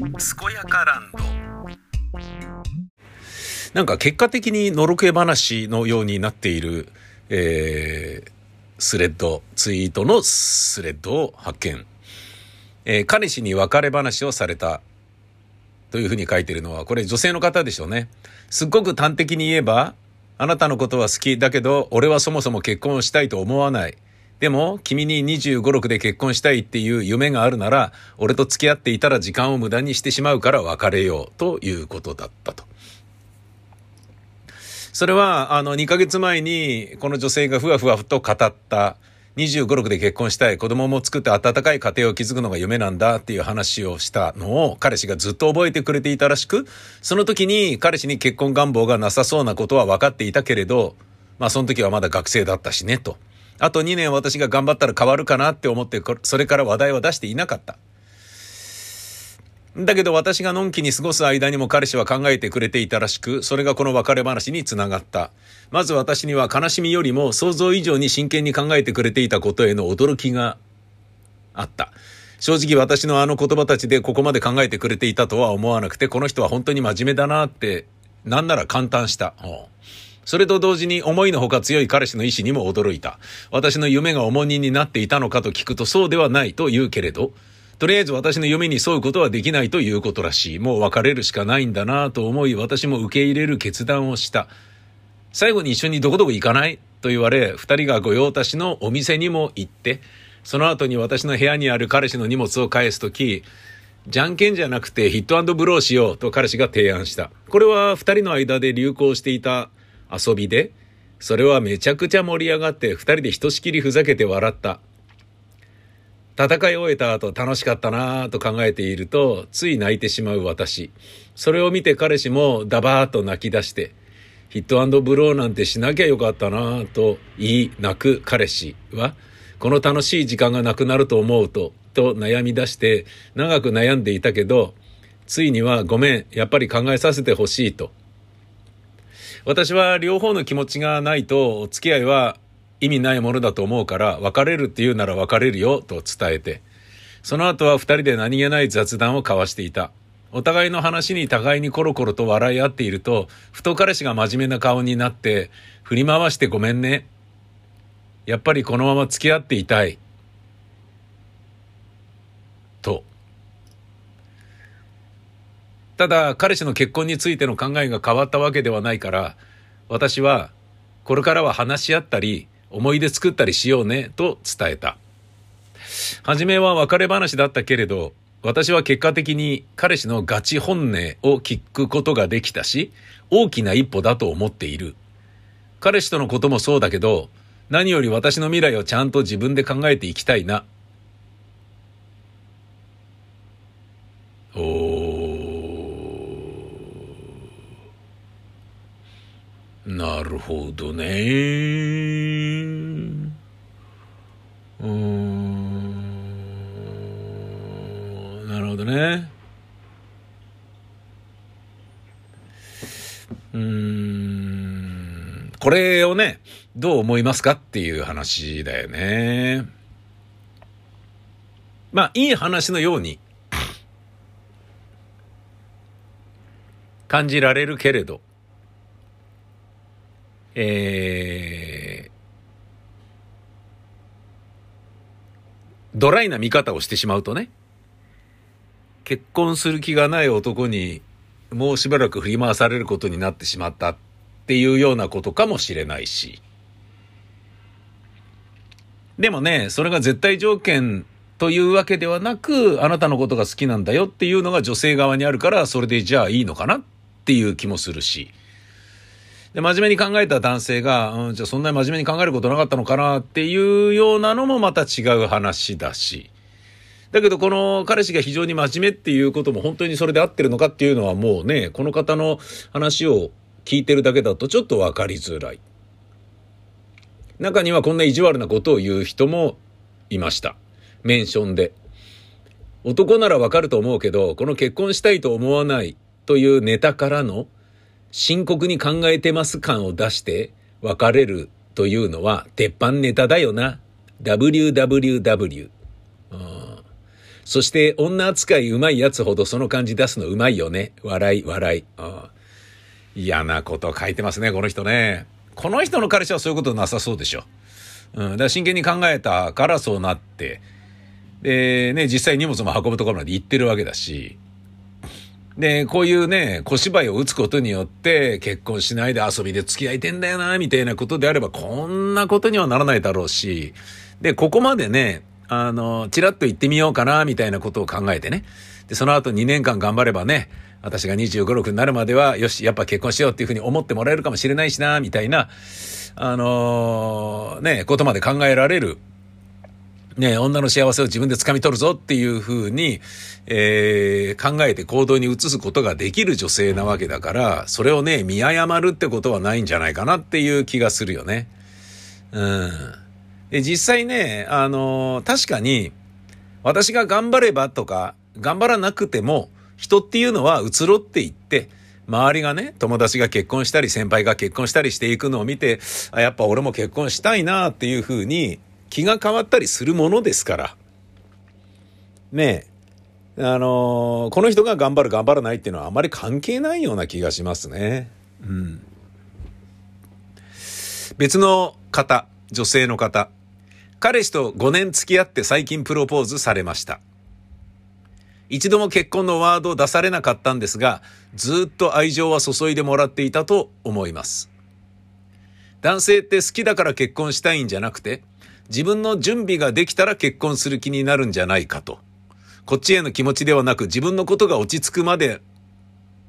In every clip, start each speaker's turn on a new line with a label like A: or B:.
A: 健やかランドなんか結果的にのろけ話のようになっている、えー、スレッド、ツイートのスレッドを発見。えー、彼氏に別れ話をされたというふうに書いてるのは、これ女性の方でしょうね。すっごく端的に言えば、あなたのことは好きだけど、俺はそもそも結婚したいと思わない。でも、君に25、6で結婚したいっていう夢があるなら、俺と付き合っていたら時間を無駄にしてしまうから別れようということだったと。それは、あの、2ヶ月前に、この女性がふわふわと語った、25、6で結婚したい、子供も作って温かい家庭を築くのが夢なんだっていう話をしたのを彼氏がずっと覚えてくれていたらしく、その時に彼氏に結婚願望がなさそうなことは分かっていたけれど、まあその時はまだ学生だったしねと。あと2年私が頑張ったら変わるかなって思って、それから話題は出していなかった。だけど私がのんきに過ごす間にも彼氏は考えてくれていたらしく、それがこの別れ話につながった。まず私には悲しみよりも想像以上に真剣に考えてくれていたことへの驚きがあった。正直私のあの言葉たちでここまで考えてくれていたとは思わなくて、この人は本当に真面目だなって、なんなら感嘆した。それと同時に思いのほか強い彼氏の意志にも驚いた。私の夢が重荷になっていたのかと聞くとそうではないと言うけれど、とりあえず私の夢に沿うことはできないということらしい。もう別れるしかないんだなと思い、私も受け入れる決断をした。最後に一緒にどこどこ行かないと言われ、二人が御用達のお店にも行って、その後に私の部屋にある彼氏の荷物を返すとき、じゃんけんじゃなくてヒットブローしようと彼氏が提案した。これは二人の間で流行していた遊びで、それはめちゃくちゃ盛り上がって二人でひとしきりふざけて笑った。戦い終えた後楽しかったなぁと考えていると、つい泣いてしまう私。それを見て彼氏もダバーっと泣き出して、ヒットブローなんてしなきゃよかったなぁと言い泣く彼氏は、この楽しい時間がなくなると思うと、と悩み出して長く悩んでいたけど、ついにはごめん、やっぱり考えさせてほしいと。私は両方の気持ちがないとお付き合いは意味ないものだと思うから別れるって言うなら別れるよと伝えて、その後は二人で何気ない雑談を交わしていた。お互いの話に互いにコロコロと笑い合っていると、ふと彼氏が真面目な顔になって、振り回してごめんね。やっぱりこのまま付き合っていたい。と。ただ、彼氏の結婚についての考えが変わったわけではないから、私は、これからは話し合ったり、思い出作ったりしようね、と伝えた。はじめは別れ話だったけれど、私は結果的に彼氏のガチ本音を聞くことができたし、大きな一歩だと思っている。彼氏とのこともそうだけど、何より私の未来をちゃんと自分で考えていきたいな。おなるほどね。うん。なるほどね。うん。これをね、どう思いますかっていう話だよね。まあ、いい話のように感じられるけれど、えー、ドライな見方をしてしまうとね、結婚する気がない男にもうしばらく振り回されることになってしまったっていうようなことかもしれないし。でもね、それが絶対条件というわけではなく、あなたのことが好きなんだよっていうのが女性側にあるから、それでじゃあいいのかなっていう気もするし。で、真面目に考えた男性が、うん、じゃあそんなに真面目に考えることなかったのかなっていうようなのもまた違う話だし。だけどこの彼氏が非常に真面目っていうことも本当にそれで合ってるのかっていうのはもうね、この方の話を聞いてるだけだとちょっとわかりづらい。中にはこんな意地悪なことを言う人もいました。メンションで。男ならわかると思うけど、この結婚したいと思わないというネタからの深刻に考えてます感を出して別れるというのは鉄板ネタだよな。www。そして女扱いうまいやつほどその感じ出すのうまいよね。笑い、笑い。嫌なこと書いてますね、この人ね。この人の彼氏はそういうことなさそうでしょ。うん。だから真剣に考えたからそうなって、で、ね、実際荷物も運ぶところまで行ってるわけだし、で、こういうね、小芝居を打つことによって、結婚しないで遊びで付き合いてんだよな、みたいなことであれば、こんなことにはならないだろうし、で、ここまでね、あの、ちらっと行ってみようかな、みたいなことを考えてね。で、その後2年間頑張ればね、私が25、6になるまでは、よし、やっぱ結婚しようっていうふうに思ってもらえるかもしれないしな、みたいな、あのー、ね、ことまで考えられるね、女の幸せを自分で掴み取るぞっていうふうに、えー、考えて行動に移すことができる女性なわけだから、それをね、見誤るってことはないんじゃないかなっていう気がするよね。うん。で、実際ね、あの、確かに、私が頑張ればとか、頑張らなくても、人っていうのは移ろっていって、周りがね、友達が結婚したり、先輩が結婚したりしていくのを見て、あ、やっぱ俺も結婚したいなっていうふうに、気が変わったりするものですから。ねえ。あのー、この人が頑張る頑張らないっていうのはあまり関係ないような気がしますね。うん。別の方、女性の方。彼氏と5年付き合って最近プロポーズされました。一度も結婚のワードを出されなかったんですが、ずっと愛情は注いでもらっていたと思います。男性って好きだから結婚したいんじゃなくて、自分の準備ができたら結婚する気になるんじゃないかと。こっちへの気持ちではなく自分のことが落ち着くまで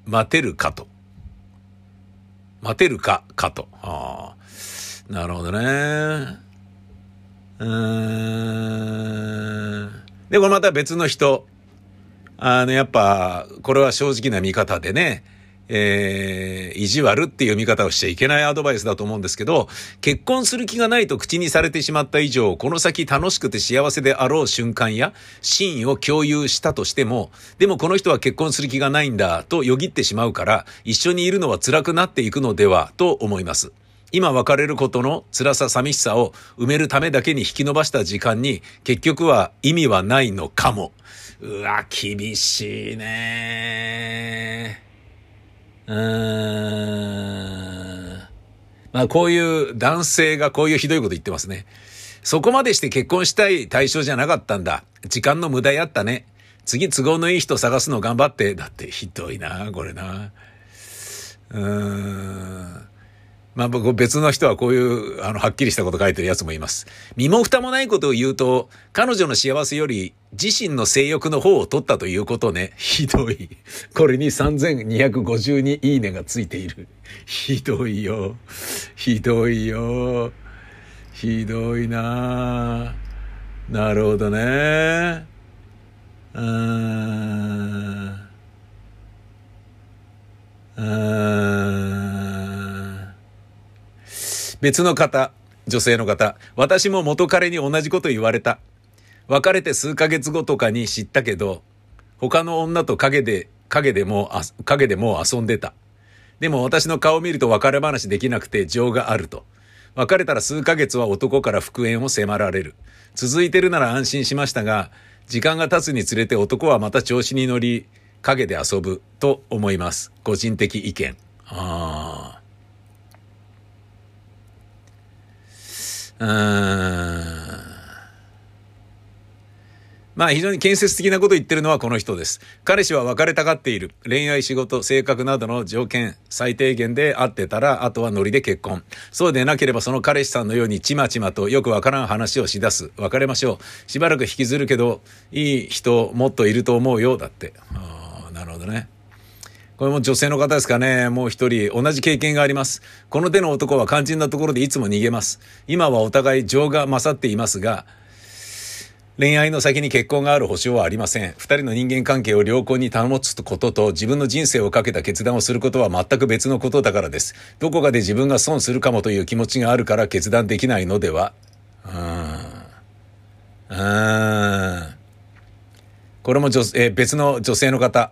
A: 待てるかと。待てるか、かと。ああ。なるほどね。うーん。で、これまた別の人。あの、やっぱ、これは正直な見方でね。えー、意地悪っていう見方をしちゃいけないアドバイスだと思うんですけど、結婚する気がないと口にされてしまった以上、この先楽しくて幸せであろう瞬間やシーンを共有したとしても、でもこの人は結婚する気がないんだとよぎってしまうから、一緒にいるのは辛くなっていくのではと思います。今別れることの辛さ寂しさを埋めるためだけに引き伸ばした時間に結局は意味はないのかも。うわ、厳しいねうーん。まあこういう男性がこういうひどいこと言ってますね。そこまでして結婚したい対象じゃなかったんだ。時間の無駄やったね。次都合のいい人探すの頑張って。だってひどいな、これな。うーん。まあ僕別の人はこういう、あの、はっきりしたこと書いてるやつもいます。身も蓋もないことを言うと、彼女の幸せより自身の性欲の方を取ったということね。ひどい。これに3252いいねがついている。ひどいよ。ひどいよ。ひどいななるほどね。うん。うーん。別の方、女性の方、私も元彼に同じこと言われた。別れて数ヶ月後とかに知ったけど、他の女と影で、影でも、影でも遊んでた。でも私の顔を見ると別れ話できなくて情があると。別れたら数ヶ月は男から復縁を迫られる。続いてるなら安心しましたが、時間が経つにつれて男はまた調子に乗り、影で遊ぶと思います。個人的意見。ああ。うん。まあ非常に建設的なこと言ってるのはこの人です。彼氏は別れたがっている。恋愛、仕事、性格などの条件、最低限で合ってたら、あとはノリで結婚。そうでなければその彼氏さんのようにちまちまとよくわからん話をしだす。別れましょう。しばらく引きずるけど、いい人もっといると思うよ。だって。ああ、なるほどね。これも女性の方ですかね。もう一人、同じ経験があります。この手の男は肝心なところでいつも逃げます。今はお互い情が勝っていますが、恋愛の先に結婚がある保証はありません。二人の人間関係を良好に保つことと自分の人生をかけた決断をすることは全く別のことだからです。どこかで自分が損するかもという気持ちがあるから決断できないのではうーん。うーん。これも女、えー、別の女性の方。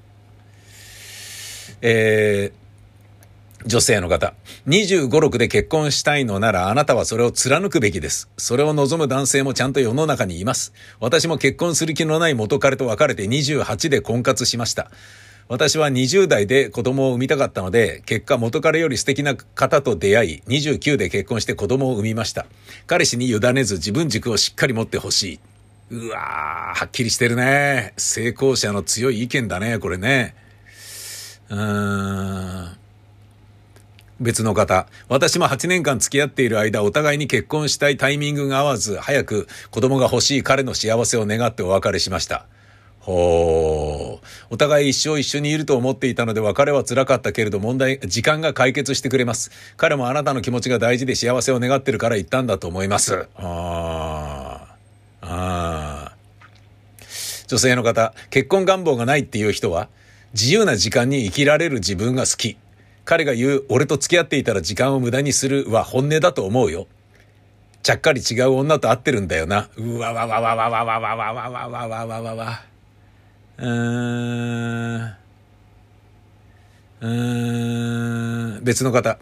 A: えー、女性の方。25、6で結婚したいのならあなたはそれを貫くべきです。それを望む男性もちゃんと世の中にいます。私も結婚する気のない元彼と別れて28で婚活しました。私は20代で子供を産みたかったので、結果元彼より素敵な方と出会い、29で結婚して子供を産みました。彼氏に委ねず自分軸をしっかり持ってほしい。うわー、はっきりしてるね。成功者の強い意見だね、これね。うん。別の方。私も8年間付き合っている間、お互いに結婚したいタイミングが合わず、早く子供が欲しい彼の幸せを願ってお別れしました。ほう。お互い一生一緒にいると思っていたので別れは辛かったけれど問題、時間が解決してくれます。彼もあなたの気持ちが大事で幸せを願ってるから言ったんだと思います。ああ。ああ。女性の方、結婚願望がないっていう人は、自由な時間に生きられる自分が好き。彼が言う、俺と付き合っていたら時間を無駄にするは本音だと思うよ。ちゃっかり違う女と会ってるんだよな。うわわわわわわわわわわわわわわわわ。うーん。うーん。別の方。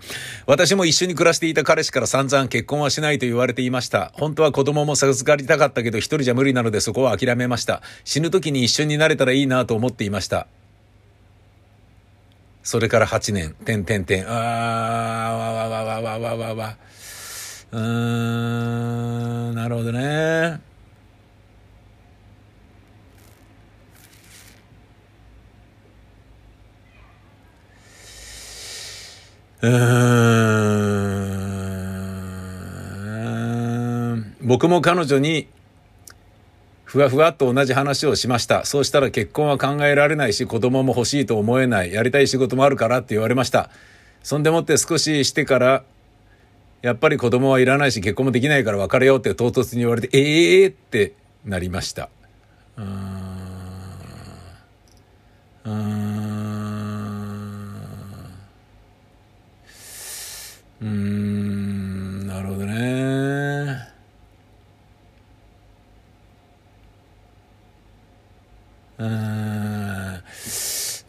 A: 私も一緒に暮らしていた彼氏から散々結婚はしないと言われていました。本当は子供も授かりたかったけど一人じゃ無理なのでそこは諦めました。死ぬ時に一緒になれたらいいなと思っていました。それから8年、てんてんてん、あー、わわわわわわわわ。うーん、なるほどね。うーん。僕も彼女にふわふわっと同じ話をしました。そうしたら結婚は考えられないし、子供も欲しいと思えない。やりたい仕事もあるからって言われました。そんでもって少ししてから、やっぱり子供はいらないし、結婚もできないから別れようって唐突に言われて、ええー、ってなりました。うーん。うーん。うーん、なるほどね。うーん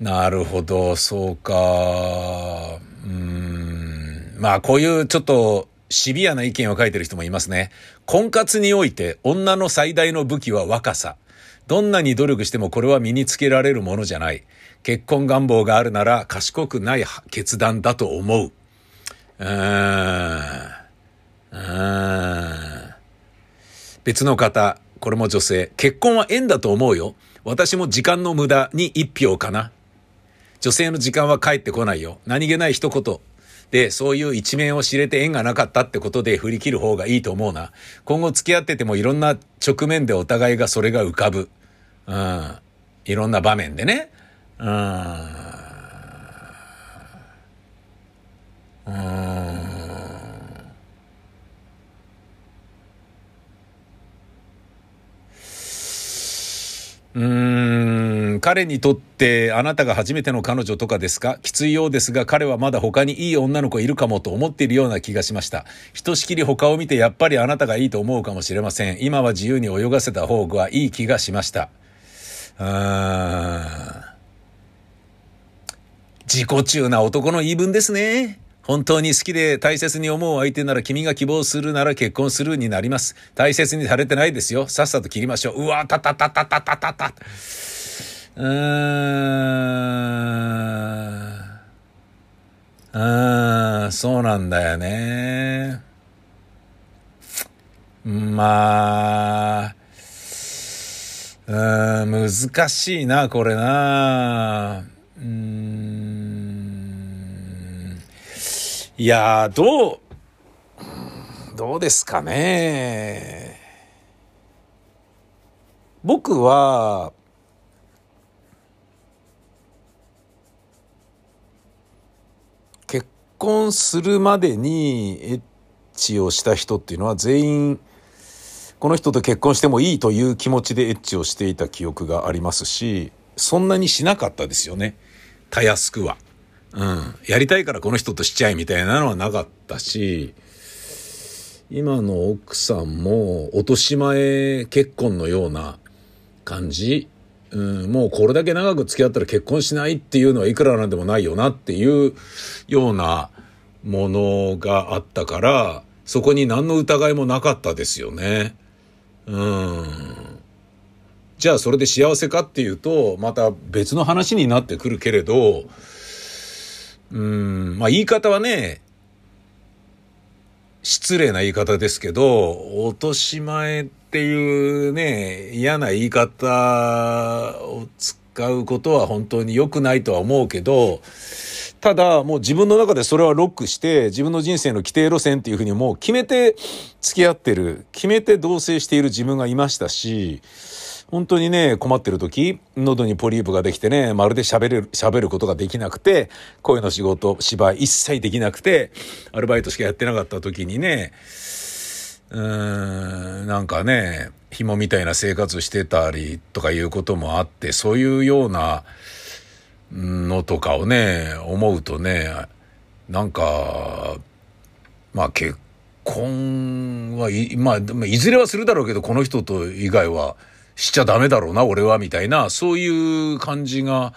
A: なるほど、そうか。うーん。まあ、こういうちょっとシビアな意見を書いてる人もいますね。婚活において女の最大の武器は若さ。どんなに努力してもこれは身につけられるものじゃない。結婚願望があるなら賢くない決断だと思う。うーん。うーん。別の方、これも女性。結婚は縁だと思うよ。私も時間の無駄に一票かな。女性の時間は返ってこないよ。何気ない一言。で、そういう一面を知れて縁がなかったってことで振り切る方がいいと思うな。今後付き合っててもいろんな直面でお互いがそれが浮かぶ。うん。いろんな場面でね。うん。うん。うーん、彼にとってあなたが初めての彼女とかですか？きついようですが彼はまだ他にいい女の子いるかもと思っているような気がしました。ひとしきり他を見てやっぱりあなたがいいと思うかもしれません。今は自由に泳がせた方がいい気がしました。うーん。自己中な男の言い分ですね。本当に好きで大切に思う相手なら君が希望するなら結婚するになります。大切にされてないですよ。さっさと切りましょう。うわ、たたたたたたたた。うーん。うん、そうなんだよね。まあ、うん、難しいな、これな。うん。いや、どう、どうですかね。僕は、結婚するまでにエッチをした人っていうのは全員この人と結婚してもいいという気持ちでエッチをしていた記憶がありますし、そんなにしなかったですよね。たやすくは。うん。やりたいからこの人としちゃえみたいなのはなかったし、今の奥さんも落とし前結婚のような感じ。うん、もうこれだけ長く付き合ったら結婚しないっていうのはいくらなんでもないよなっていうようなものがあったから、そこに何の疑いもなかったですよね。うん。じゃあそれで幸せかっていうと、また別の話になってくるけれど、うん、まあ言い方はね、失礼な言い方ですけど、落とし前っていうね、嫌な言い方を使うことは本当に良くないとは思うけど、ただもう自分の中でそれはロックして自分の人生の規定路線っていうふうにもう決めて付き合ってる、決めて同棲している自分がいましたし、本当にね、困ってる時、喉にポリープができてね、まるで喋れる、喋ることができなくて、声の仕事、芝居一切できなくて、アルバイトしかやってなかった時にね、うん、なんかね、紐みたいな生活してたりとかいうこともあって、そういうようなのとかをね、思うとね、なんか、まあ結婚はいまあいずれはするだろうけどこの人と以外はしちゃダメだろうな俺はみたいなそういう感じが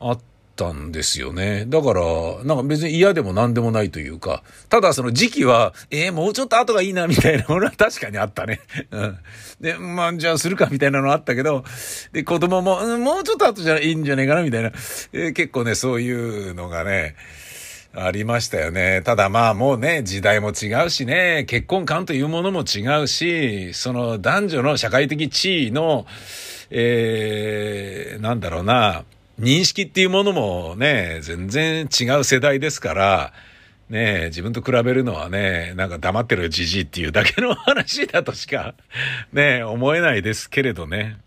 A: あってたんですよね。だから、なんか別に嫌でも何でもないというか、ただその時期は、えー、もうちょっと後がいいなみたいな ものは確かにあったね。うん。で、まあじゃあするかみたいなのあったけど、で、子供も、うん、もうちょっと後じゃいいんじゃねえかなみたいな、えー、結構ね、そういうのがね、ありましたよね。ただまあもうね、時代も違うしね、結婚観というものも違うし、その男女の社会的地位の、えー、なんだろうな、認識っていうものもね、全然違う世代ですから、ね自分と比べるのはね、なんか黙ってるじじいっていうだけの話だとしか、ね思えないですけれどね。